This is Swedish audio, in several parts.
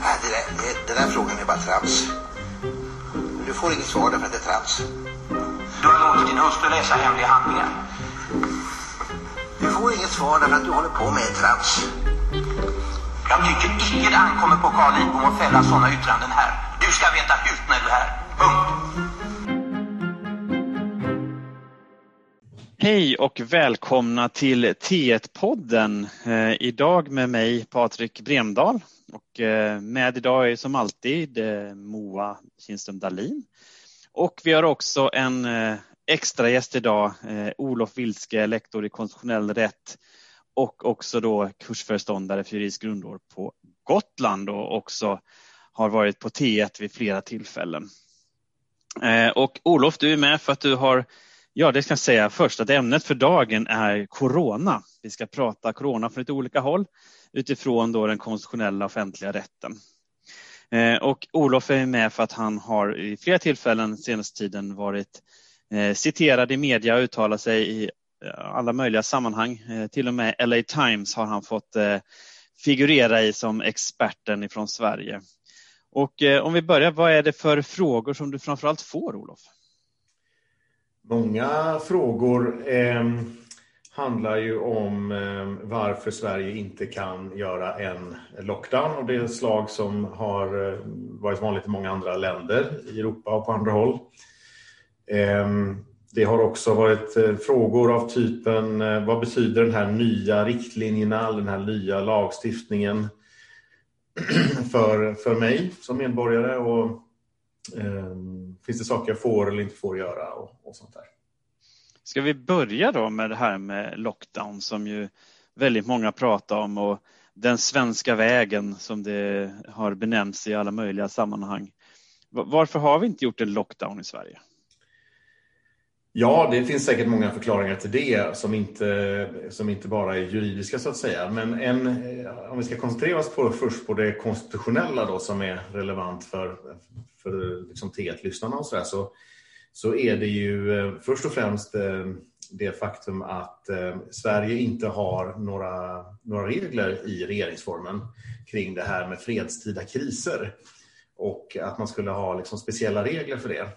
Nej, det där, det, den där frågan är bara trams. Du får inget svar därför att det är trams. Du har låtit din hustru läsa hemliga handlingar. Du får inget svar därför att du håller på med trams. Jag tycker icke det ankommer på Carl Lidbom att fälla sådana yttranden här. Du ska veta hut när du är här. Punkt. Hej och välkomna till T1-podden. Eh, idag med mig Patrik Bremdahl Eh, med idag är som alltid eh, Moa Kinström Dahlin. Och vi har också en eh, extra gäst idag, Olof Wilske, lektor i konstitutionell rätt och också då kursföreståndare för juridiskt grundår på Gotland och också har varit på T1 vid flera tillfällen. Och Olof, du är med för att du har Ja, det ska jag säga först att ämnet för dagen är corona. Vi ska prata corona från lite olika håll utifrån då den konstitutionella offentliga rätten. Eh, och Olof är med för att han har i flera tillfällen senaste tiden varit eh, citerad i media och uttalat sig i eh, alla möjliga sammanhang. Till och med LA Times har han fått figurera i som experten ifrån Sverige. Och om vi börjar, vad är det för frågor som du framförallt får, Olof? Många frågor eh, handlar ju om eh, varför Sverige inte kan göra en lockdown av det slag som har eh, varit vanligt i många andra länder i Europa och på andra håll. Eh, det har också varit eh, frågor av typen eh, vad betyder den här nya riktlinjerna, den här nya lagstiftningen för, för mig som medborgare och eh, finns det saker jag får eller inte får göra och, och sånt där. Ska vi börja då med det här med lockdown som ju väldigt många pratar om och den svenska vägen som det har benämnts i alla möjliga sammanhang. Varför har vi inte gjort en lockdown i Sverige? Ja, det finns säkert många förklaringar till det som inte, som inte bara är juridiska så att säga. Men en, eh, om vi ska koncentrera oss på, först på det konstitutionella då som är relevant för, för liksom T1-lyssnarna och så, där, så, så är det ju eh, först och främst eh, det faktum att Sverige inte har några, några regler i regeringsformen kring det här med fredstida kriser och att man skulle ha liksom speciella regler för det.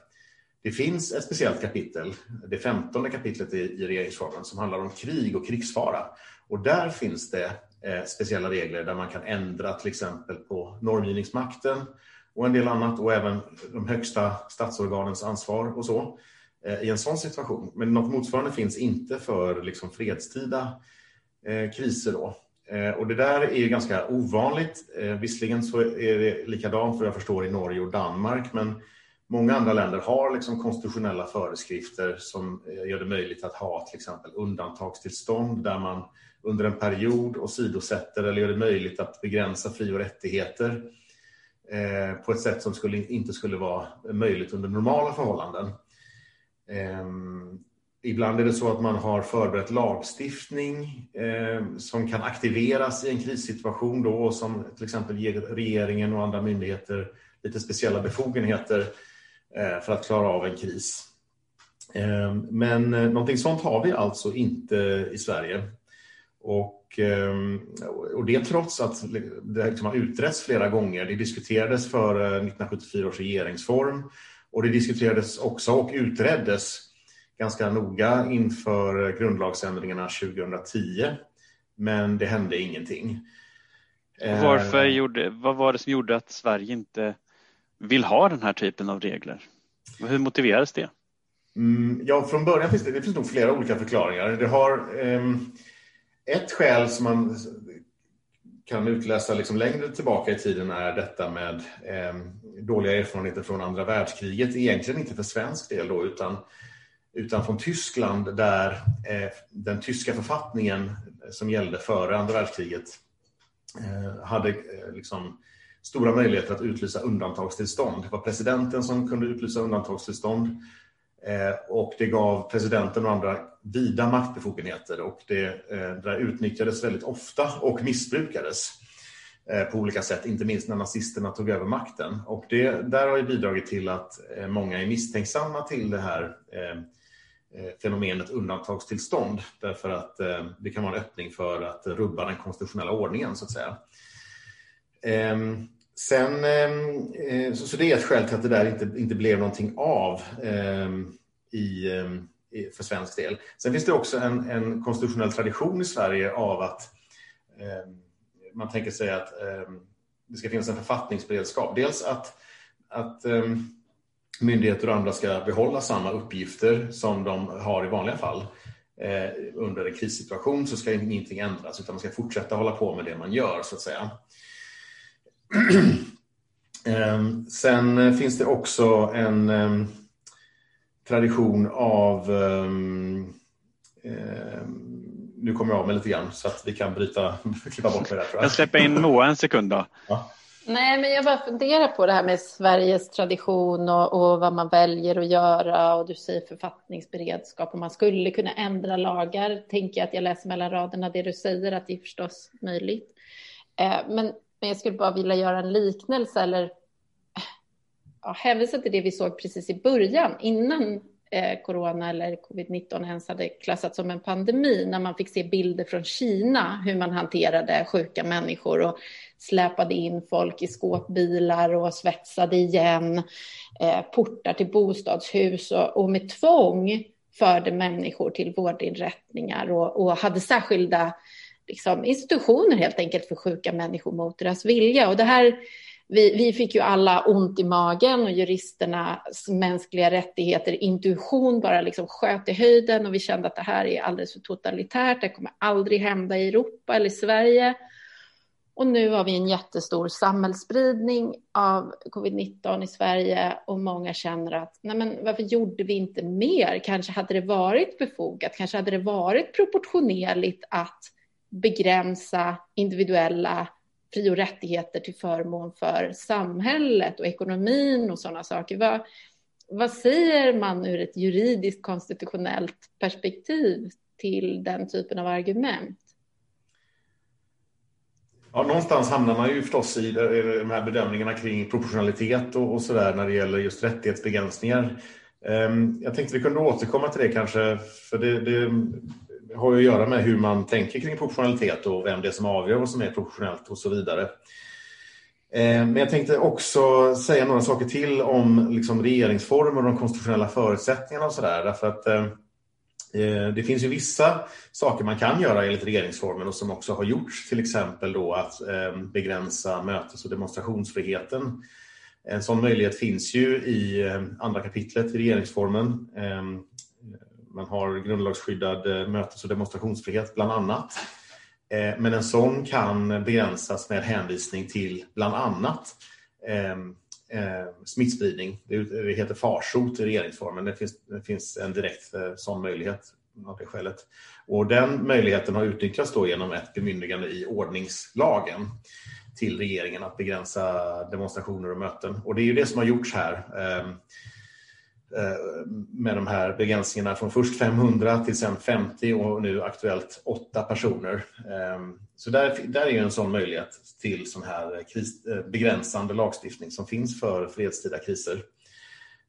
Det finns ett speciellt kapitel, det femtonde kapitlet i, i regeringsformen som handlar om krig och krigsfara. Och där finns det eh, speciella regler där man kan ändra till exempel på normgivningsmakten och en del annat och även de högsta statsorganens ansvar och så eh, i en sån situation. Men något motsvarande finns inte för liksom, fredstida eh, kriser. Då. Eh, och det där är ju ganska ovanligt. Eh, visserligen så är det likadant för jag förstår i Norge och Danmark, men Många andra länder har liksom konstitutionella föreskrifter som eh, gör det möjligt att ha till exempel undantagstillstånd där man under en period åsidosätter eller gör det möjligt att begränsa fri och rättigheter eh, på ett sätt som skulle, inte skulle vara möjligt under normala förhållanden. Eh, ibland är det så att man har förberett lagstiftning som kan aktiveras i en krissituation då och som till exempel ger regeringen och andra myndigheter lite speciella befogenheter Eh, för att klara av en kris. Eh, men eh, någonting sånt har vi alltså inte i Sverige. Och, och det trots att det liksom har utretts flera gånger. Det diskuterades för 1974 års regeringsform och det diskuterades också och utreddes ganska noga inför grundlagsändringarna 2010. Men det hände ingenting. Varför gjorde, vad var det som gjorde att Sverige inte vill ha den här typen av regler? Hur motiveras det? Mm, ja, från början finns det, det finns nog flera olika förklaringar. Det har eh, ett skäl som man kan utläsa liksom längre tillbaka i tiden är detta med eh, dåliga erfarenheter från andra världskriget. Egentligen inte för svensk del då, utan, utan från Tyskland där eh, den tyska författningen som gällde före andra världskriget eh, hade eh, liksom stora möjligheter att utlysa undantagstillstånd. Det var presidenten som kunde utlysa undantagstillstånd eh, och det gav presidenten och andra vida maktbefogenheter och det, eh, det utnyttjades väldigt ofta och missbrukades eh, på olika sätt, inte minst när nazisterna tog över makten. Och det där har ju bidragit till att många är misstänksamma till det här fenomenet undantagstillstånd därför att det kan vara en öppning för att rubba den konstitutionella ordningen så att säga. Ehm, sen, ehm, eh, så, så, det är ett skäl till att det där inte, inte blev någonting av eh, i, för svensk del. Sen finns det också en, en konstitutionell tradition i Sverige av att eh, man tänker sig att eh, det ska finnas en författningsberedskap. Dels att, att eh, myndigheter och andra ska behålla samma uppgifter som de har i vanliga fall. Eh, under en krissituation så ska ingenting ändras utan man ska fortsätta hålla på med det man gör så att säga. Ehm, sen finns det också en ehm, tradition av um, nu kommer jag av mig lite grann så att vi kan bryta, klippa bort det där. Tror jag. jag släpper in Moa en sekund då. Ja. Nej, men jag bara funderar på det här med Sveriges tradition och, och, vad man väljer att göra och du säger författningsberedskap och man skulle kunna ändra lagar. Tänker jag att jag läser mellan raderna det du säger att det är förstås möjligt. Eh, men, men jag skulle bara vilja göra en liknelse eller ja, hänvisa till det vi såg precis i början innan eh, corona eller covid-19 ens hade klassats som en pandemi, när man fick se bilder från Kina, hur man hanterade sjuka människor och släpade in folk i skåpbilar och svetsade igen eh, portar till bostadshus och, och med tvång förde människor till vårdinrättningar och, och hade särskilda liksom, institutioner helt enkelt för sjuka människor mot deras vilja. Och det här vi, vi fick ju alla ont i magen och juristernas mänskliga rättigheter, intuition bara liksom sköt i höjden och vi kände att det här är alldeles för totalitärt, det kommer aldrig hända i Europa eller i Sverige. Och nu har vi en jättestor samhällsspridning av covid-19 i Sverige och många känner att nej men varför gjorde vi inte mer? Kanske hade det varit befogat, kanske hade det varit proportionerligt att begränsa individuella fri och rättigheter till förmån för samhället och ekonomin och sådana saker. Vad, vad säger man ur ett juridiskt konstitutionellt perspektiv till den typen av argument? Ja, någonstans hamnar man ju förstås i de här bedömningarna kring proportionalitet och, och så där när det gäller just rättighetsbegränsningar. Ehm, jag tänkte vi kunde återkomma till det kanske, för det, det har att göra med hur man tänker kring proportionalitet och vem det är som avgör vad som är proportionellt och så vidare. Eh, men jag tänkte också säga några saker till om liksom regeringsformen och de konstitutionella förutsättningarna och sådär. Därför att eh, eh det finns ju vissa saker man kan göra enligt regeringsformen och som också har gjorts, till exempel då att eh, begränsa mötes och demonstrationsfriheten. En sån möjlighet finns ju i andra kapitlet i regeringsformen man har grundlagsskyddad eh, mötes och demonstrationsfrihet bland annat. Eh, men en sån kan begränsas med hänvisning till bland annat ehm, ehm, smittspridning. Det heter farsot i regeringsformen. Det finns, det finns en direkt eh, sån möjlighet av det skälet. Och den möjligheten har utnyttjats då genom ett bemyndigande i ordningslagen till regeringen att begränsa demonstrationer och möten. Och det är ju det som har gjorts här. Ehm, Eh, med de här begränsningarna från först 500 till sen 50 och nu aktuellt 8 personer. Ehm, så där, där är en sån möjlighet till sån här kris, eh, begränsande lagstiftning som finns för fredstida kriser.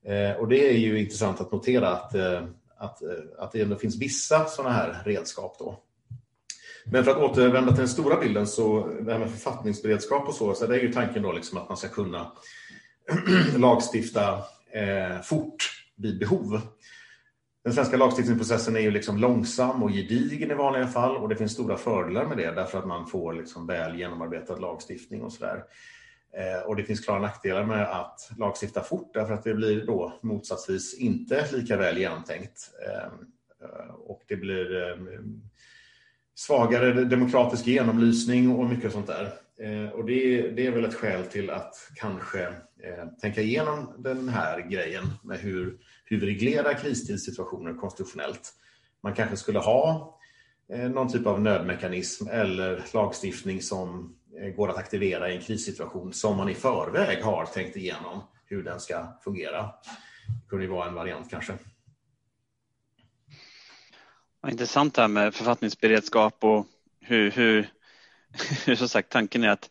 Eh, och det är ju intressant att notera att, att, att det ändå finns vissa såna här redskap. Då. Men för att återvända till den stora bilden, så det här med författningsberedskap och så, så det är ju tanken då liksom att man ska kunna lagstifta eh, fort vid behov. Den svenska lagstiftningsprocessen är ju liksom långsam och gedigen i vanliga fall och det finns stora fördelar med det därför att man får liksom väl genomarbetad lagstiftning och sådär. Eh, och det finns klara nackdelar med att lagstifta fort därför att det blir då motsatsvis inte lika väl genomtänkt. Eh, eh, och det blir svagare demokratisk genomlysning och mycket sånt där. Och det, det, är väl ett skäl till att kanske tänka igenom den här grejen med hur, hur vi reglerar kristidssituationer konstitutionellt. Man kanske skulle ha eh, någon typ av nödmekanism eller lagstiftning som eh, går att aktivera i en krissituation som man i förväg har tänkt igenom hur den ska fungera. Det kunde ju vara en variant kanske. intressant det här med författningsberedskap och hur, hur som sagt, tanken är att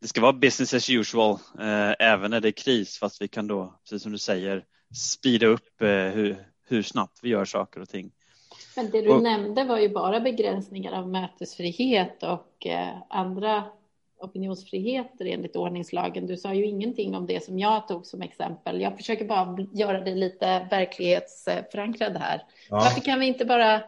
det ska vara business as usual eh, även när det är kris, fast vi kan då, precis som du säger, speeda upp eh, hur, hur snabbt vi gör saker och ting. Men det du och, nämnde var ju bara begränsningar av mötesfrihet och eh, andra opinionsfriheter enligt ordningslagen. Du sa ju ingenting om det som jag tog som exempel. Jag försöker bara göra det lite verklighetsförankrad här. Ja. Varför kan vi inte bara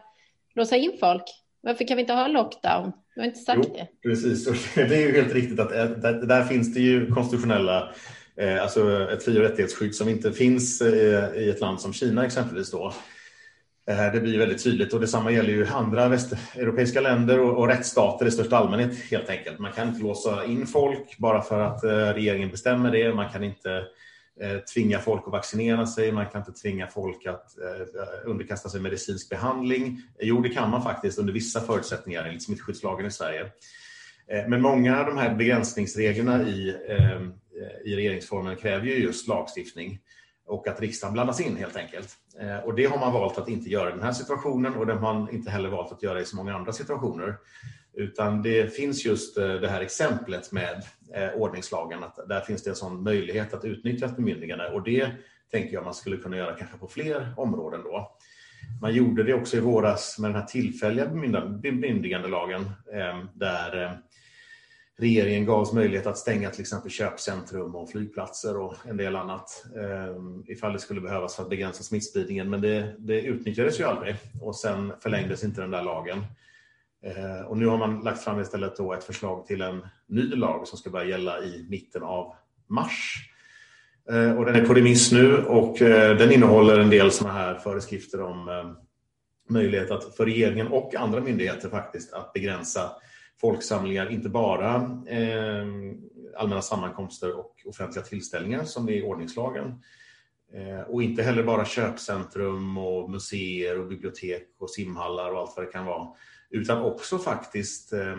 låsa in folk? Varför kan vi inte ha lockdown? Du har inte sagt jo, det. Precis, det är ju helt riktigt att eh, där, där finns det ju konstitutionella Eh, alltså ett fri och rättighetsskydd som inte finns eh, i ett land som Kina exempelvis. Då. Eh, det blir väldigt tydligt och detsamma gäller ju andra västeuropeiska länder och, och rättsstater i största allmänhet helt enkelt. Man kan inte låsa in folk bara för att regeringen bestämmer det. Man kan inte tvinga folk att vaccinera sig. Man kan inte tvinga folk att underkasta sig medicinsk behandling. Jo, det kan man faktiskt under vissa förutsättningar enligt smittskyddslagen i Sverige. Men många av de här begränsningsreglerna i, Eh, i regeringsformen kräver ju just lagstiftning och att riksdagen blandas in helt enkelt. Eh, och det har man valt att inte göra i den här situationen och det har man inte heller valt att göra i så många andra situationer. Utan det finns just eh, det här exemplet med ordningslagen, att där finns det en sån möjlighet att utnyttja ett bemyndigande och det tänker jag man skulle kunna göra kanske på fler områden då. Man gjorde det också i våras med den här tillfälliga bemyndigandelagen där regeringen gavs möjlighet att stänga till exempel köpcentrum och flygplatser och en del annat ehm, ifall det skulle behövas för att begränsa smittspridningen. Men det, det utnyttjades ju aldrig och sen förlängdes inte den där lagen. Ehm, och nu har man lagt fram istället då ett förslag till en ny lag som ska börja gälla i mitten av mars. Ehm, och den är på remiss nu och eh, den innehåller en del sådana här föreskrifter om möjlighet att för regeringen och andra myndigheter faktiskt att begränsa folksamlingar, inte bara eh, allmänna sammankomster och offentliga tillställningar som det är i ordningslagen. Eh, och inte heller bara köpcentrum och museer och bibliotek och simhallar och allt vad det kan vara. Utan också faktiskt eh,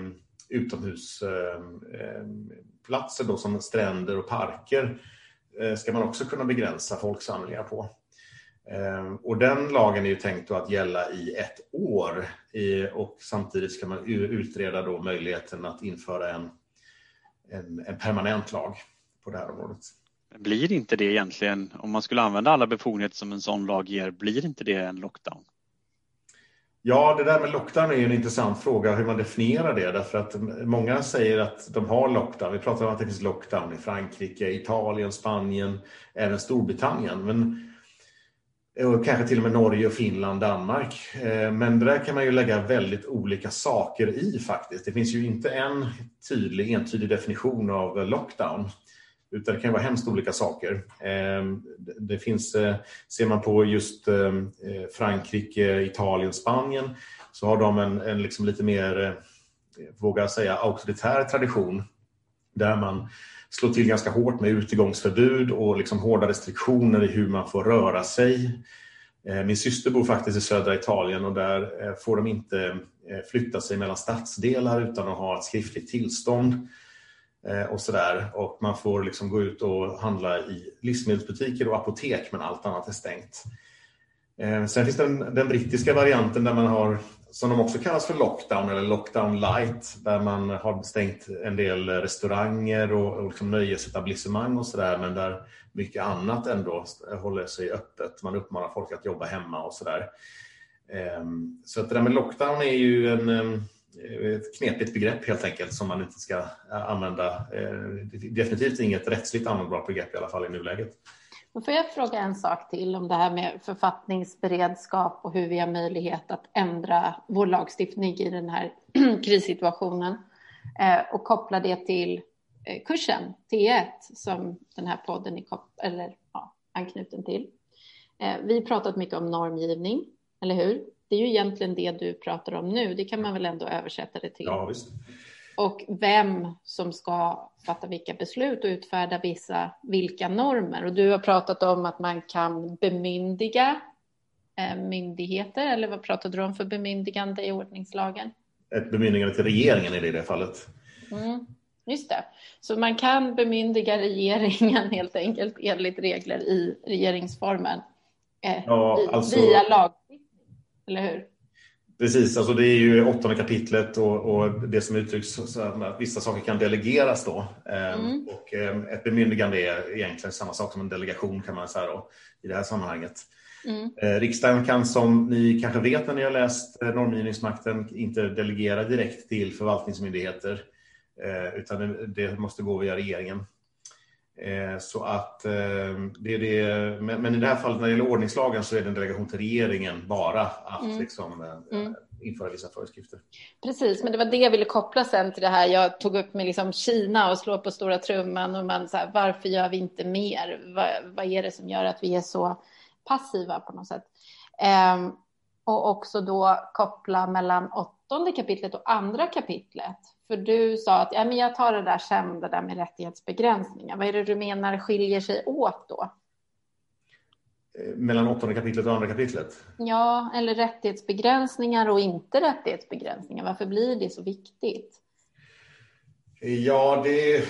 utomhusplatser eh, eh då, som stränder och parker eh, ska man också kunna begränsa folksamlingar på. Ehm, och den lagen är ju tänkt att gälla i ett år och samtidigt ska man utreda då möjligheten att införa en, en, en permanent lag på det här området. Blir inte det egentligen, om man skulle använda alla befogenheter som en sån lag ger, blir inte det en lockdown? Ja, det där med lockdown är en intressant fråga hur man definierar det. Därför att många säger att de har lockdown. Vi pratar om att det finns lockdown i Frankrike, Italien, Spanien, även Storbritannien. Men och kanske till och med Norge, Finland, Danmark. Eh, men det där kan man ju lägga väldigt olika saker i faktiskt. Det finns ju inte en tydlig, entydig definition av lockdown. Utan det kan vara hemskt olika saker. Ehm, det finns, eh, ser man på just eh, Frankrike, Italien, Spanien så har de en, en liksom lite mer, vågar jag säga, auktoritär tradition där man slå till ganska hårt med utegångsförbud och liksom hårda restriktioner i hur man får röra sig. Eh, min syster bor faktiskt i södra Italien och där eh, får de inte eh, flytta sig mellan stadsdelar utan att ha ett skriftligt tillstånd. Och, så där. och Man får liksom gå ut och handla i livsmedelsbutiker och apotek men allt annat är stängt. Sen finns den, den brittiska varianten där man har som de också kallas för lockdown eller lockdown light där man har stängt en del restauranger och, och liksom nöjesetablissemang och sådär men där mycket annat ändå håller sig öppet. Man uppmanar folk att jobba hemma och sådär. Ehm, så att det där med lockdown är ju en, ehm, ett knepigt begrepp helt enkelt som man inte ska eh, använda. Eh, definitivt inget rättsligt användbart begrepp i alla fall i nuläget. Då får jag fråga en sak till om det här med författningsberedskap och hur vi har möjlighet att ändra vår lagstiftning i den här krissituationen eh, och koppla det till eh, kursen T1 som den här podden är eller, ja, anknuten till. Eh, vi har pratat mycket om normgivning, eller hur? Det är ju egentligen det du pratar om nu. Det kan man väl ändå översätta det till. Ja, visst och vem som ska fatta vilka beslut och utfärda vissa, vilka normer. Och du har pratat om att man kan bemyndiga eh, myndigheter, eller vad pratade du om för bemyndigande i ordningslagen? Ett bemyndigande till regeringen i det fallet. Mm, just det. Så man kan bemyndiga regeringen helt enkelt enligt regler i regeringsformen eh, ja, alltså... via lagstiftning, eller hur? Precis, alltså det är ju åttonde kapitlet och, och det som uttrycks så att vissa saker kan delegeras då. Ehm, mm. Och ehm, ett bemyndigande är egentligen samma sak som en delegation kan man säga då, i det här sammanhanget. Mm. Eh, riksdagen kan som ni kanske vet när ni har läst eh, normgivningsmakten inte delegera direkt till förvaltningsmyndigheter. utan det måste gå via regeringen. Så att det är det, men i det här fallet när det gäller ordningslagen så är det en delegation till regeringen bara att mm. liksom, mm införa vissa föreskrifter. Precis, men det var det jag ville koppla sen till det här. Jag tog upp med liksom Kina och slå på stora trumman och man så här, varför gör vi inte mer? Vad, vad är det som gör att vi är så passiva på något sätt? Ehm, och också då koppla mellan åttonde kapitlet och andra kapitlet. För du sa att ja, men jag tar det där sen, det där med rättighetsbegränsningar. Vad är det du menar skiljer sig åt då? mellan åttonde kapitlet och andra kapitlet? Ja, eller rättighetsbegränsningar och inte rättighetsbegränsningar. Varför blir det så viktigt? Ja, det är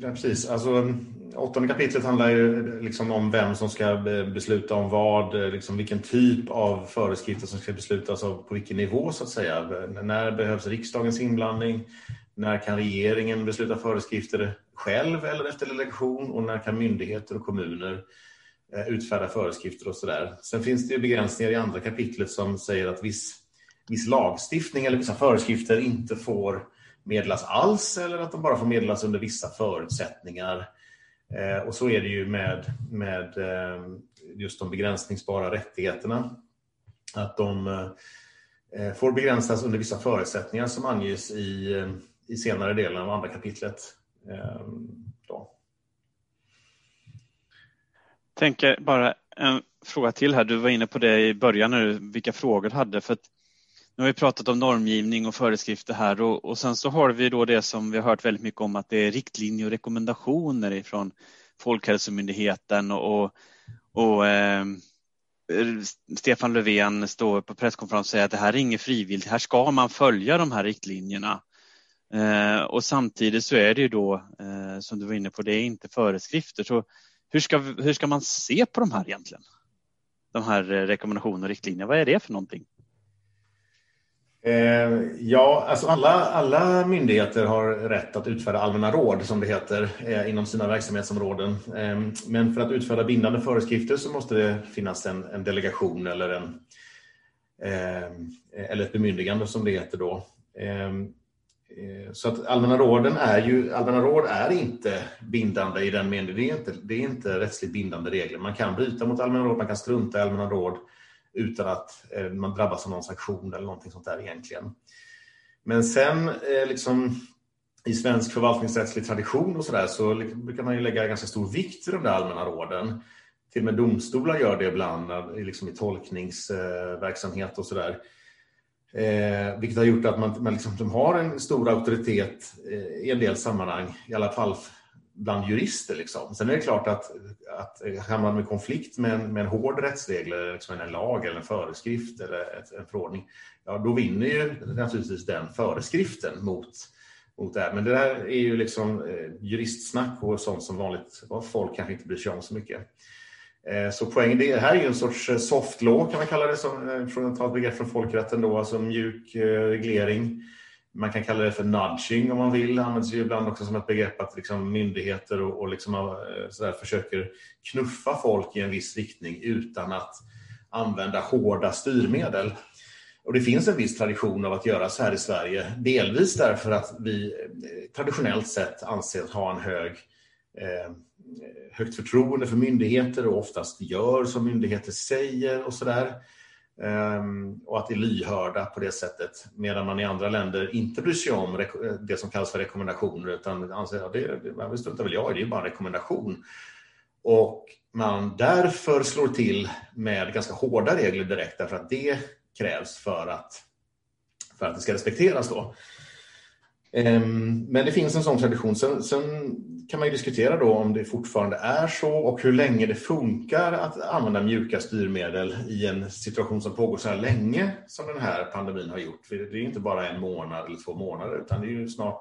precis. Alltså, åttonde kapitlet handlar ju liksom om vem som ska eh, besluta om vad, eh, liksom vilken typ av föreskrifter som ska beslutas av på vilken nivå så att säga. När behövs riksdagens inblandning? När kan regeringen besluta föreskrifter själv eller efter delegation? Och när kan myndigheter och kommuner eh, utfärda föreskrifter och sådär. Sen finns det begränsningar i andra kapitlet som säger att viss, viss lagstiftning eller vissa föreskrifter inte får meddelas alls eller att de bara får meddelas under vissa förutsättningar. Eh, och så är det ju med, med eh, just de begränsningsbara rättigheterna. Att de eh, får begränsas under vissa förutsättningar som anges i, eh, i senare delen av andra kapitlet. Eh, tänker bara en fråga till här. Du var inne på det i början, nu, vilka frågor du hade. För att nu har vi pratat om normgivning och föreskrifter här och, och sen så har vi då det som vi har hört väldigt mycket om att det är riktlinjer och rekommendationer ifrån Folkhälsomyndigheten och, och, och eh, Stefan Löfven står på presskonferens och säger att det här är inget frivilligt, här ska man följa de här riktlinjerna. Eh, och samtidigt så är det ju då, eh, som du var inne på, det är inte föreskrifter. Så hur ska, hur ska man se på de här egentligen? De här eh, rekommendationer och riktlinjer, vad är det för någonting? Eh, ja, alltså alla, alla myndigheter har rätt att utfärda allmänna råd som det heter eh, inom sina verksamhetsområden. Eh, men för att utfärda bindande föreskrifter så måste det finnas en, en delegation eller, en, eh, eller ett bemyndigande som det heter då. Eh, Eh, så att allmänna råden är ju, allmänna råd är inte bindande i den meningen. Det är inte, det är inte rättsligt bindande regler. Man kan bryta mot allmänna råd, man kan strunta i allmänna råd utan att eh, man drabbas av någon sanktion eller någonting sånt där egentligen. Men sen eh, liksom i svensk förvaltningsrättslig tradition och sådär så brukar man ju lägga ganska stor vikt vid de där allmänna råden. Till och med domstolar gör det ibland eh, liksom i tolkningsverksamhet eh, och sådär. Eh, vilket har gjort att man, man liksom, de har en stor auktoritet eh, i en del sammanhang, i alla fall bland jurister. Liksom. Sen är det klart att, att hamnar man i konflikt med en, med en hård rättsregel, liksom en lag eller en föreskrift eller ett, en förordning, ja, då vinner ju naturligtvis den föreskriften mot, mot det här. Men det där är ju liksom eh, juristsnack och sånt som vanligt folk kanske inte bryr sig om så mycket. Eh, så poängen, det här är ju en sorts eh, soft law kan man kalla det, som, eh, från att ta ett begrepp från folkrätten då, alltså mjuk eh, reglering. Man kan kalla det för nudging om man vill, det används ju ibland också som ett begrepp att liksom myndigheter och, och liksom, eh, så försöker knuffa folk i en viss riktning utan att använda hårda styrmedel. Och Det finns en viss tradition av att göra så här i Sverige, delvis därför att vi eh, traditionellt sett anses ha en hög eh, högt förtroende för myndigheter och oftast gör som myndigheter säger och sådär. Ehm, och att det är lyhörda på det sättet. Medan man i andra länder inte bryr sig om det som kallas för rekommendationer utan anser att det, det struntar väl jag det är ju bara en rekommendation. Och man därför slår till med ganska hårda regler direkt därför att det krävs för att, för att det ska respekteras. Då. Ehm, men det finns en sån tradition. Sen, sen kan man ju diskutera då om det fortfarande är så och hur länge det funkar att använda mjuka styrmedel i en situation som pågår så här länge som den här pandemin har gjort. För det är inte bara en månad eller två månader utan det är ju snart,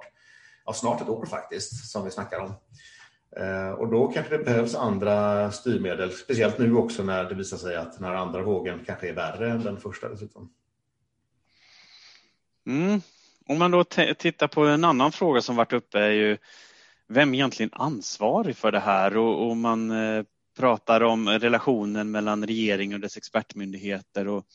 ja, snart ett år faktiskt som vi snackar om. Ehm, och då kanske det behövs andra styrmedel, speciellt nu också när det visar sig att den här andra vågen kanske är värre än den första dessutom. Mm. Om man då tittar på en annan fråga som varit uppe är ju vem är egentligen ansvarig för det här? Och, och man eh, pratar om relationen mellan regeringen och dess expertmyndigheter. Och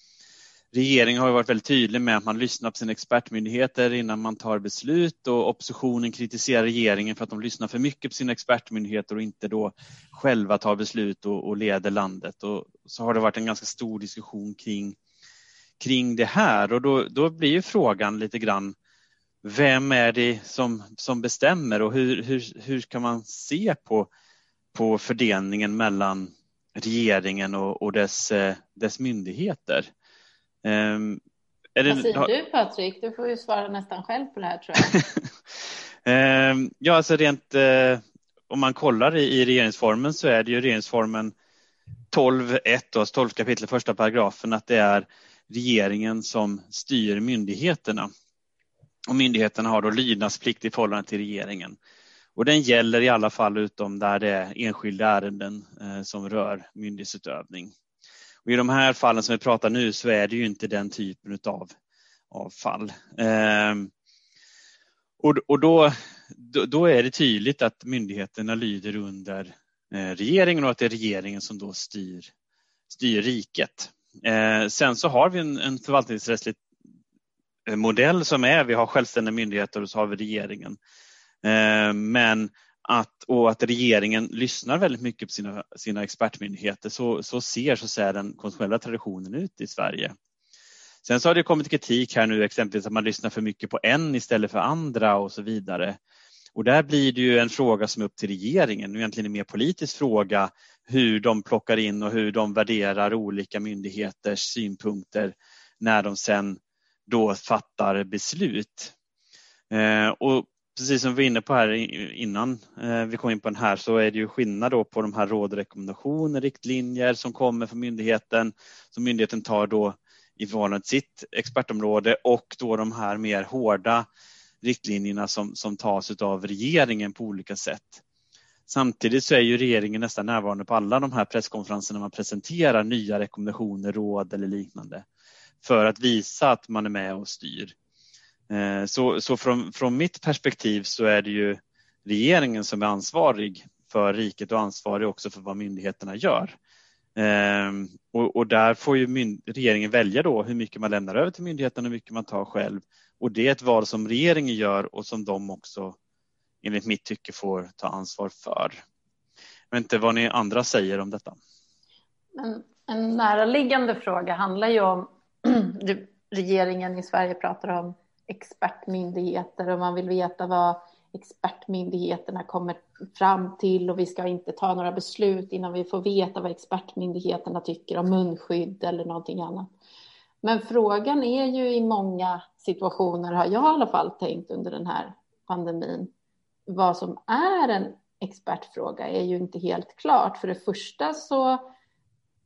regeringen har varit väldigt tydlig med att man lyssnar på sina expertmyndigheter innan man tar beslut. Och oppositionen kritiserar regeringen för att de lyssnar för mycket på sina expertmyndigheter och inte då själva tar beslut och, och leder landet. Och så har det varit en ganska stor diskussion kring, kring det här. Och då, då blir ju frågan lite grann vem är det som, som bestämmer och hur, hur, hur kan man se på, på fördelningen mellan regeringen och, och dess, eh, dess myndigheter? Um, det, Vad säger du Patrik? Du får ju svara nästan själv på det här tror jag. um, ja, alltså rent uh, om man kollar i, i regeringsformen så är det ju regeringsformen 12.1, 12 kapitel första paragrafen, att det är regeringen som styr myndigheterna. Och myndigheterna har då lydnadsplikt i förhållande till regeringen. Och den gäller i alla fall utom där det är enskilda ärenden eh, som rör myndighetsutövning. Och I de här fallen som vi pratar nu så är det ju inte den typen av, av fall. Ehm, och och då, då, är det tydligt att myndigheterna lyder under eh, regeringen och att det är regeringen som då styr, styr riket. Eh, sen så har vi en, en förvaltningsrättslig Eh, modell som är, vi har självständiga myndigheter och så har vi regeringen. Eh, men att, och att regeringen lyssnar väldigt mycket på sina, sina expertmyndigheter. Så, så ser så säga, den konstitutionella traditionen ut i Sverige. Sen så har det kommit kritik här nu exempelvis att man lyssnar för mycket på en istället för andra och så vidare. Och där blir det ju en fråga som är upp till regeringen, egentligen en mer politisk fråga, hur de plockar in och hur de värderar olika myndigheters synpunkter när de sen då fattar beslut. Eh, och precis som vi var inne på här innan eh, vi kom in på den här så är det ju skillnad då på de här råd och rekommendationer, riktlinjer som kommer från myndigheten som myndigheten tar då i förhållande till sitt expertområde och då de här mer hårda riktlinjerna som, som tas av regeringen på olika sätt. Samtidigt så är ju regeringen nästan närvarande på alla de här presskonferenserna man presenterar nya rekommendationer, råd eller liknande för att visa att man är med och styr. Eh, så, så från, från mitt perspektiv så är det ju regeringen som är ansvarig för riket och ansvarig också för vad myndigheterna gör. Ehm, och, och, där får ju mynd, regeringen välja då hur mycket man lämnar över till myndigheten och hur mycket man tar själv. Och det är ett val som regeringen gör och som de också enligt mitt tycke får ta ansvar för. Jag vet inte vad ni andra säger om detta. En, en näraliggande fråga handlar ju om regeringen i Sverige pratar om expertmyndigheter och man vill veta vad expertmyndigheterna kommer fram till och vi ska inte ta några beslut innan vi får veta vad expertmyndigheterna tycker om munskydd eller någonting annat. Men frågan är ju i många situationer, har jag i alla fall tänkt under den här pandemin, vad som är en expertfråga är ju inte helt klart. För det första så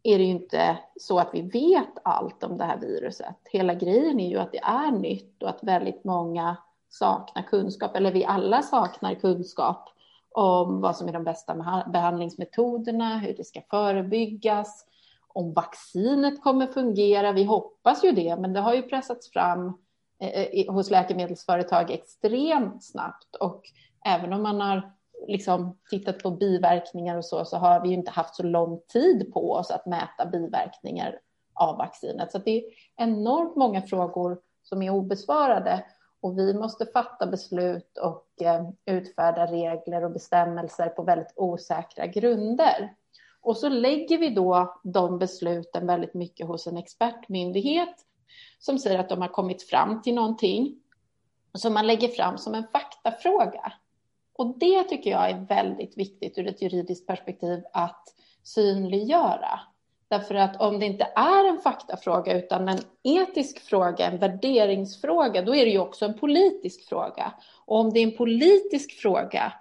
är det ju inte så att vi vet allt om det här viruset. Hela grejen är ju att det är nytt och att väldigt många saknar kunskap, eller vi alla saknar kunskap om vad som är de bästa behandlingsmetoderna, hur det ska förebyggas, om vaccinet kommer fungera. Vi hoppas ju det, men det har ju pressats fram eh, eh hos läkemedelsföretag extremt snabbt och även om man har liksom tittat på biverkningar och så, så har vi inte haft så lång tid på oss att mäta biverkningar av vaccinet. Så det är enormt många frågor som är obesvarade och vi måste fatta beslut och eh, utfärda regler och bestämmelser på väldigt osäkra grunder. Och så lägger vi då de besluten väldigt mycket hos en expertmyndighet som säger att de har kommit fram till någonting som man lägger fram som en faktafråga. Och det tycker jag är väldigt viktigt ur ett juridiskt perspektiv att synliggöra. Därför att om det inte är en faktafråga utan en etisk fråga, en värderingsfråga, då är det ju också en politisk fråga. Och om det är en politisk fråga,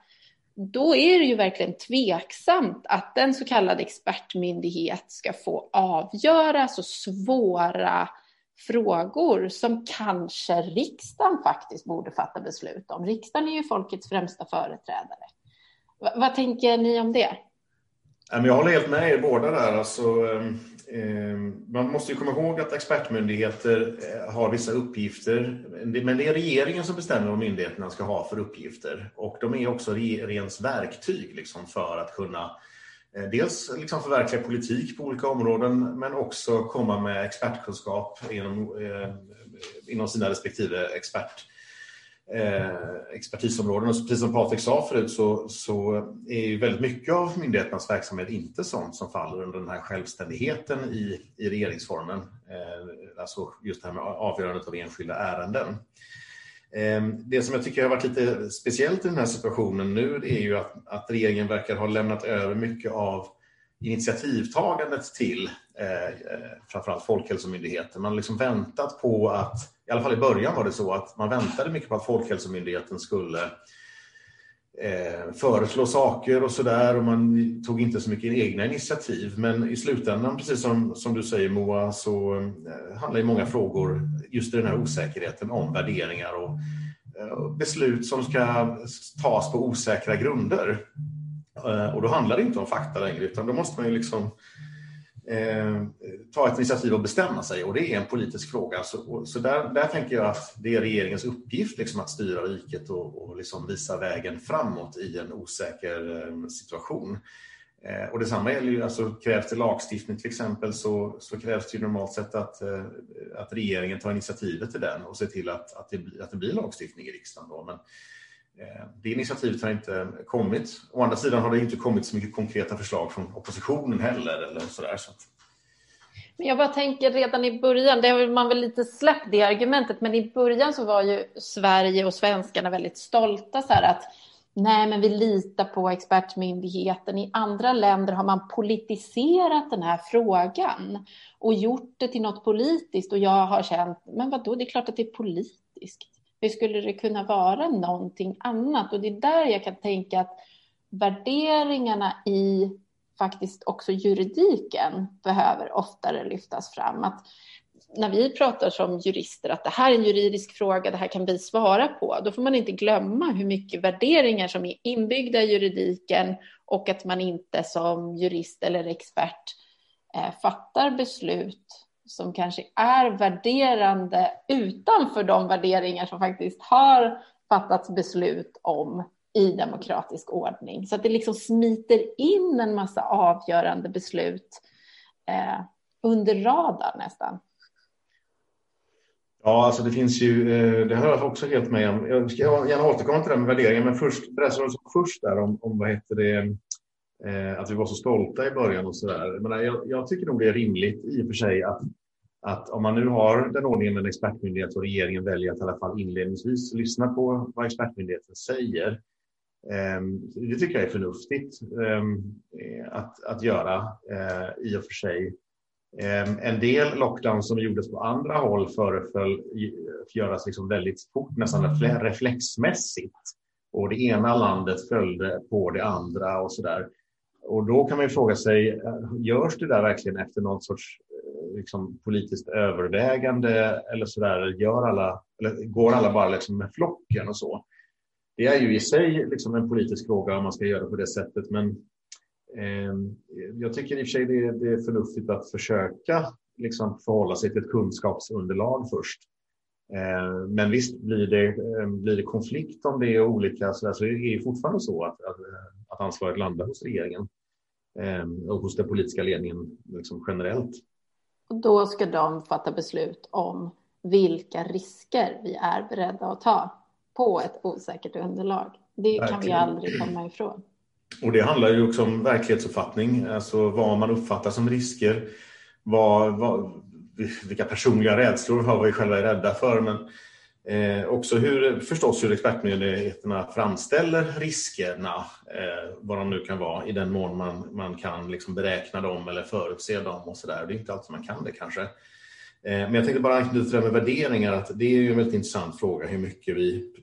då är det ju verkligen tveksamt att en så kallad expertmyndighet ska få avgöra så svåra frågor som kanske riksdagen faktiskt borde fatta beslut om. Riksdagen är ju folkets främsta företrädare. V vad tänker ni om det? Jag håller helt med er båda där. Alltså, ehm, ehm, man måste ju komma ihåg att expertmyndigheter eh, har vissa uppgifter, men det är regeringen som bestämmer vad myndigheterna ska ha för uppgifter. Och de är också regeringens verktyg liksom för att kunna Eh, dels liksom förverkliga politik på olika områden men också komma med expertkunskap inom, eh, inom sina respektive expert eh, expertisområden. Och precis som Patrik sa förut så, så är ju väldigt mycket av myndigheternas verksamhet inte sånt som faller under den här självständigheten i, i regeringsformen. Eh, alltså just det här med avgörandet av enskilda ärenden. Ehm, det som jag tycker har varit lite speciellt i den här situationen nu är ju att, att regeringen verkar ha lämnat över mycket av initiativtagandet till eh, eh, framförallt Folkhälsomyndigheten. Man har liksom väntat på att, i alla fall i början var det så att man väntade mycket på att Folkhälsomyndigheten skulle eh, föreslå saker och sådär och man tog inte så mycket egna initiativ. Men i slutändan, precis som, som du säger Moa, så eh, handlar ju många frågor just i den här osäkerheten om värderingar och eh, beslut som ska tas på osäkra grunder. Eh, och då handlar det inte om fakta längre utan då måste man ju liksom eh, ta ett initiativ och bestämma sig och det är en politisk fråga. Så, så där, där tänker jag att det är regeringens uppgift liksom att styra riket och, och liksom visa vägen framåt i en osäker eh, situation. Eh, och detsamma gäller ju, alltså krävs det lagstiftning till exempel så, så krävs det ju normalt sett att, eh, att regeringen tar initiativet till den och ser till att, att, det, att det blir lagstiftning i riksdagen. Då. Men, Eh, det initiativet har inte kommit. Å andra sidan har det inte kommit så mycket konkreta förslag från oppositionen heller. Eller sådär, så. Men jag bara tänker redan i början, det har man väl lite släppt det argumentet, men i början så var ju Sverige och svenskarna väldigt stolta så här att nej, men vi litar på expertmyndigheten. I andra länder har man politiserat den här frågan och gjort det till något politiskt och jag har känt, men vadå, det är klart att det är politiskt. Hur skulle det kunna vara någonting annat? Och det är där jag kan tänka att värderingarna i faktiskt också juridiken behöver oftare lyftas fram. Att när vi pratar som jurister att det här är en juridisk fråga, det här kan vi svara på, då får man inte glömma hur mycket värderingar som är inbyggda i juridiken och att man inte som jurist eller expert eh, fattar beslut som kanske är värderande utanför de värderingar som faktiskt har fattats beslut om i demokratisk ordning. Så att det liksom smiter in en massa avgörande beslut eh, under radarn nästan. Ja, alltså det finns ju, eh, det hör jag också helt med om. Jag ska gärna återkomma till det med värderingar, men först, det som först där om, om vad heter det, eh, att vi var så stolta i början och så där. Jag, jag tycker nog det är rimligt i och för sig att att om man nu har den ordningen med en expertmyndighet och regeringen väljer att i alla fall inledningsvis lyssna på vad expertmyndigheten säger. Ehm, det tycker jag är förnuftigt ehm, att, att göra eh, i och för sig. Ehm, en del lockdown som gjordes på andra håll föreföll göras liksom väldigt fort, nästan reflexmässigt. Och det ena landet följde på det andra och så där. Och då kan man ju fråga sig, eh, görs det där verkligen efter någon sorts liksom, politiskt övervägande eller så där, gör alla, eller går alla bara liksom med flocken och så. Det är ju i sig liksom en politisk fråga om man ska göra på det sättet, men eh, jag tycker i och för sig det, det är förnuftigt att försöka liksom förhålla sig till ett kunskapsunderlag först. Eh, men visst, blir det, eh, blir det konflikt om det är olika så, där, så är det fortfarande så att, att, att ansvaret landar hos regeringen eh, och hos den politiska ledningen liksom generellt. Och då ska de fatta beslut om vilka risker vi är beredda att ta på ett osäkert underlag. Det Verkligen. kan vi aldrig komma ifrån. Och det handlar ju också om verklighetsuppfattning, alltså vad man uppfattar som risker, vad, vad, vilka personliga rädslor har vi själva är rädda för, men Eh, också hur, förstås hur expertmyndigheterna framställer riskerna, eh, vad de nu kan vara, i den mån man, man kan liksom beräkna dem eller förutse dem och sådär. Det är inte alltid man kan det kanske. Eh, men jag tänkte bara anknyta till det med värderingar, att det är ju en väldigt intressant fråga hur mycket vi,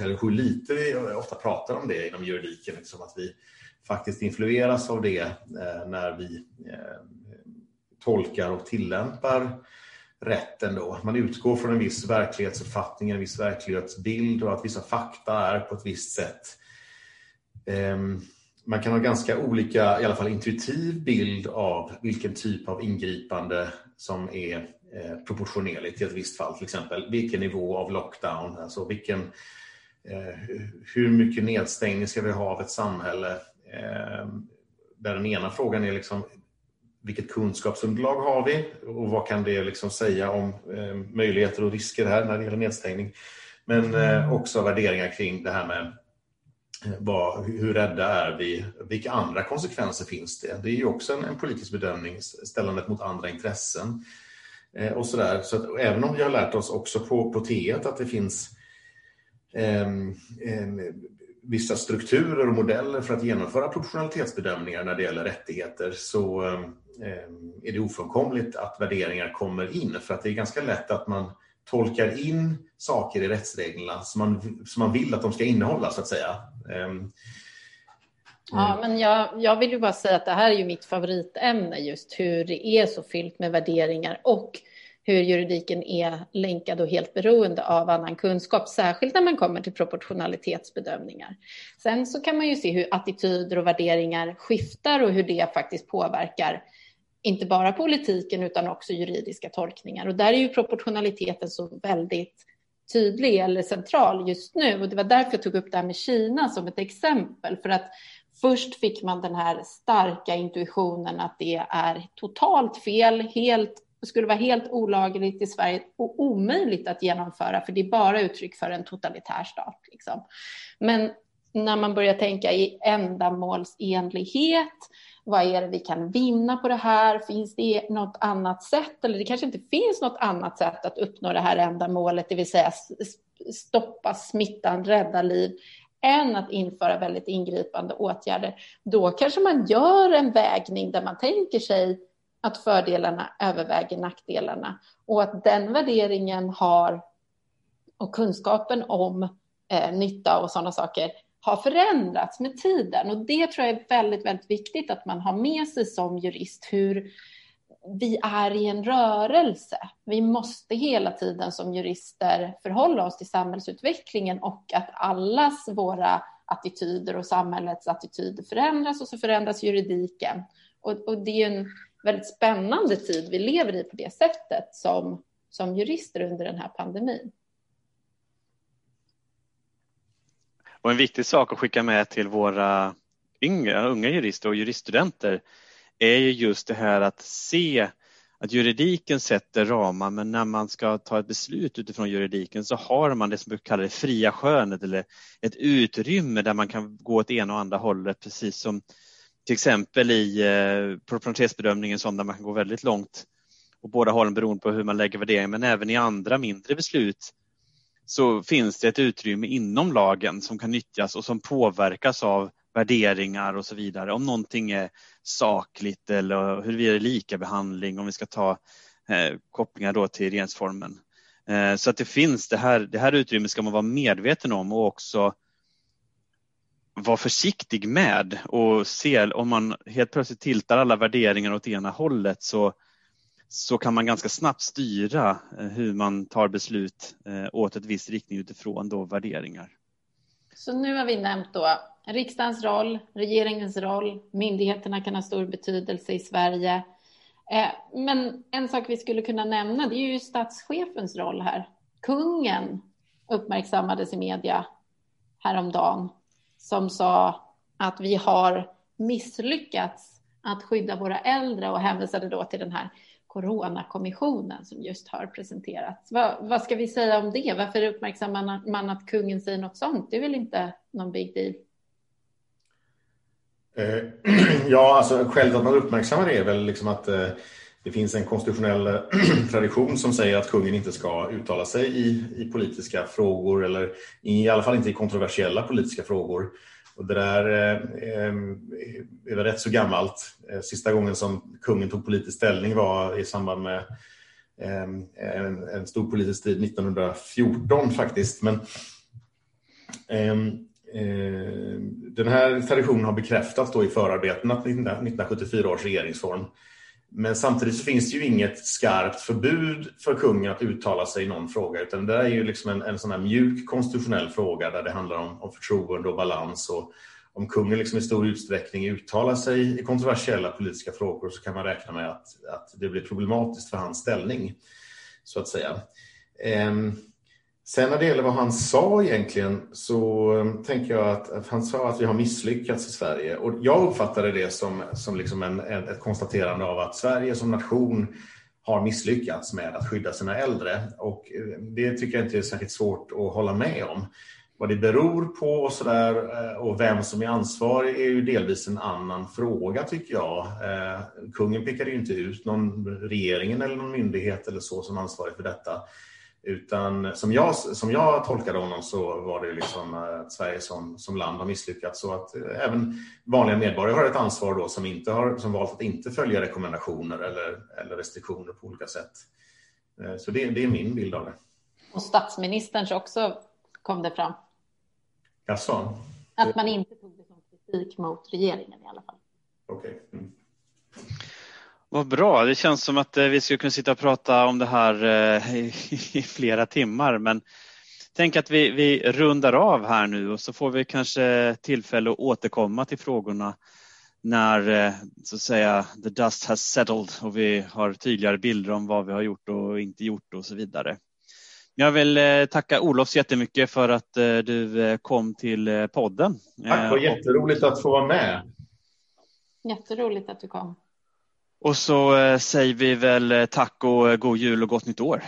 eller hur lite vi ofta pratar om det inom juridiken, eftersom att vi faktiskt influeras av det eh, när vi eh, tolkar och tillämpar rätt ändå. Man utgår från en viss verklighetsuppfattning, en viss verklighetsbild och att vissa fakta är på ett visst sätt. Ehm, man kan ha ganska olika, i alla fall intuitiv bild av vilken typ av ingripande som är eh, proportionerligt i ett visst fall. Till exempel vilken nivå av lockdown, alltså vilken, eh, hur mycket nedstängning ska vi ha av ett samhälle? Ehm, där den ena frågan är liksom vilket kunskapsunderlag har vi och vad kan det liksom säga om eh, möjligheter och risker här när det gäller nedstängning. Men eh, också värderingar kring det här med eh, vad, hur rädda är vi? Vilka andra konsekvenser finns det? Det är ju också en, en politisk bedömning, ställandet mot andra intressen. Eh, och så där. Så att, även om vi har lärt oss också på, på T1 att det finns eh, vissa strukturer och modeller för att genomföra proportionalitetsbedömningar när det gäller rättigheter så eh, är det ofrånkomligt att värderingar kommer in för att det är ganska lätt att man tolkar in saker i rättsreglerna som man, som man vill att de ska innehålla så att säga. Ehm, ja, men jag, jag vill ju bara säga att det här är ju mitt favoritämne just hur det är så fyllt med värderingar och hur juridiken är länkad och helt beroende av annan kunskap, särskilt när man kommer till proportionalitetsbedömningar. Sen så kan man ju se hur attityder och värderingar skiftar och hur det faktiskt påverkar inte bara politiken utan också juridiska tolkningar. Och där är ju proportionaliteten så väldigt tydlig eller central just nu. Och det var därför jag tog upp det här med Kina som ett exempel. För att först fick man den här starka intuitionen att det är totalt fel, helt det skulle vara helt olagligt i Sverige och omöjligt att genomföra, för det är bara uttryck för en totalitär stat. Liksom. Men när man börjar tänka i ändamålsenlighet, vad är det vi kan vinna på det här? Finns det något annat sätt? Eller det kanske inte finns något annat sätt att uppnå det här ändamålet, det vill säga stoppa smittan, rädda liv, än att införa väldigt ingripande åtgärder. Då kanske man gör en vägning där man tänker sig att fördelarna överväger nackdelarna och att den värderingen har och kunskapen om eh, nytta och sådana saker har förändrats med tiden. Och det tror jag är väldigt, väldigt viktigt att man har med sig som jurist, hur vi är i en rörelse. Vi måste hela tiden som jurister förhålla oss till samhällsutvecklingen och att allas våra attityder och samhällets attityder förändras och så förändras juridiken. Och, och det är en väldigt spännande tid vi lever i på det sättet som, som jurister under den här pandemin. Och en viktig sak att skicka med till våra yngre, unga jurister och juriststudenter är ju just det här att se att juridiken sätter ramar men när man ska ta ett beslut utifrån juridiken så har man det som brukar kallas det fria skönet eller ett utrymme där man kan gå åt ena och andra hållet precis som till exempel i eh, proportionalitetsbedömningen som där man kan gå väldigt långt. På båda hållen beroende på hur man lägger värderingen men även i andra mindre beslut så finns det ett utrymme inom lagen som kan nyttjas och som påverkas av värderingar och så vidare. Om någonting är sakligt eller hur vi är lika behandling om vi ska ta eh, kopplingar då till regeringsformen. Eh, så att det finns det här, det här utrymmet ska man vara medveten om och också vara försiktig med och se om man helt plötsligt tiltar alla värderingar åt ena hållet så, så kan man ganska snabbt styra eh, hur man tar beslut eh, åt ett visst riktning utifrån då värderingar. Så nu har vi nämnt då riksdagens roll, regeringens roll, myndigheterna kan ha stor betydelse i Sverige. Eh, men en sak vi skulle kunna nämna det är ju statschefens roll här. Kungen uppmärksammades i media häromdagen som sa att vi har misslyckats att skydda våra äldre och hänvisade då till den här Coronakommissionen som just har presenterats. Vad, vad ska vi säga om det? Varför uppmärksammar man att kungen säger något sånt? Det är väl inte någon big deal? Eh, ja, alltså själv att man uppmärksammar det är väl liksom att eh, det finns en konstitutionell tradition som säger att kungen inte ska uttala sig i, i politiska frågor eller i alla fall inte i kontroversiella politiska frågor. Och det där eh, eh är väl rätt så gammalt. Eh, sista gången som kungen tog politisk ställning var i samband med eh, en, en stor politisk strid 1914 faktiskt. Men ehm, eh, den här traditionen har bekräftats då i förarbetena till 1974 års regeringsform men samtidigt så finns det ju inget skarpt förbud för kungen att uttala sig i någon fråga utan det är ju liksom en, en sån här mjuk konstitutionell fråga där det handlar om, om förtroende och balans. Och om kungen liksom i stor utsträckning uttalar sig i kontroversiella politiska frågor så kan man räkna med att, att det blir problematiskt för hans ställning. Så att säga. Ehm, Sen när det gäller vad han sa egentligen så eh, tänker jag att, att han sa att vi har misslyckats i Sverige och jag uppfattade det som, som liksom en, ett konstaterande av att Sverige som nation har misslyckats med att skydda sina äldre och eh, det tycker jag inte är särskilt svårt att hålla med om. Vad det beror på och sådär eh, och vem som är ansvarig är ju delvis en annan fråga tycker jag. Kungen pekade ju inte ut någon regeringen eller någon myndighet eller så som ansvarig för detta. Utan som jag, som jag tolkade honom så var det liksom att Sverige som, som land har misslyckats så att även vanliga medborgare har ett ansvar då som, inte har, som valt att inte följa rekommendationer eller, eller restriktioner på olika sätt. Så det, det är min bild av det. Och statsministerns också kom det fram. Jaså? Att man inte tog det som kritik mot regeringen i alla fall. Okej. Okay. Mm. Vad bra. Det känns som att eh, vi skulle kunna sitta och prata om det här eh, i flera timmar. Men tänk att vi, vi rundar av här nu och så får vi kanske tillfälle att återkomma till frågorna när eh, så att säga the dust has settled och vi har tydligare bilder om vad vi har gjort och inte gjort och så vidare. Jag vill tacka Olof så jättemycket för att du kom till podden. Tack, vad jätteroligt att få vara med. Jätteroligt att du kom. Och så eh, säger vi väl eh, tack och eh, god jul och gott nytt år.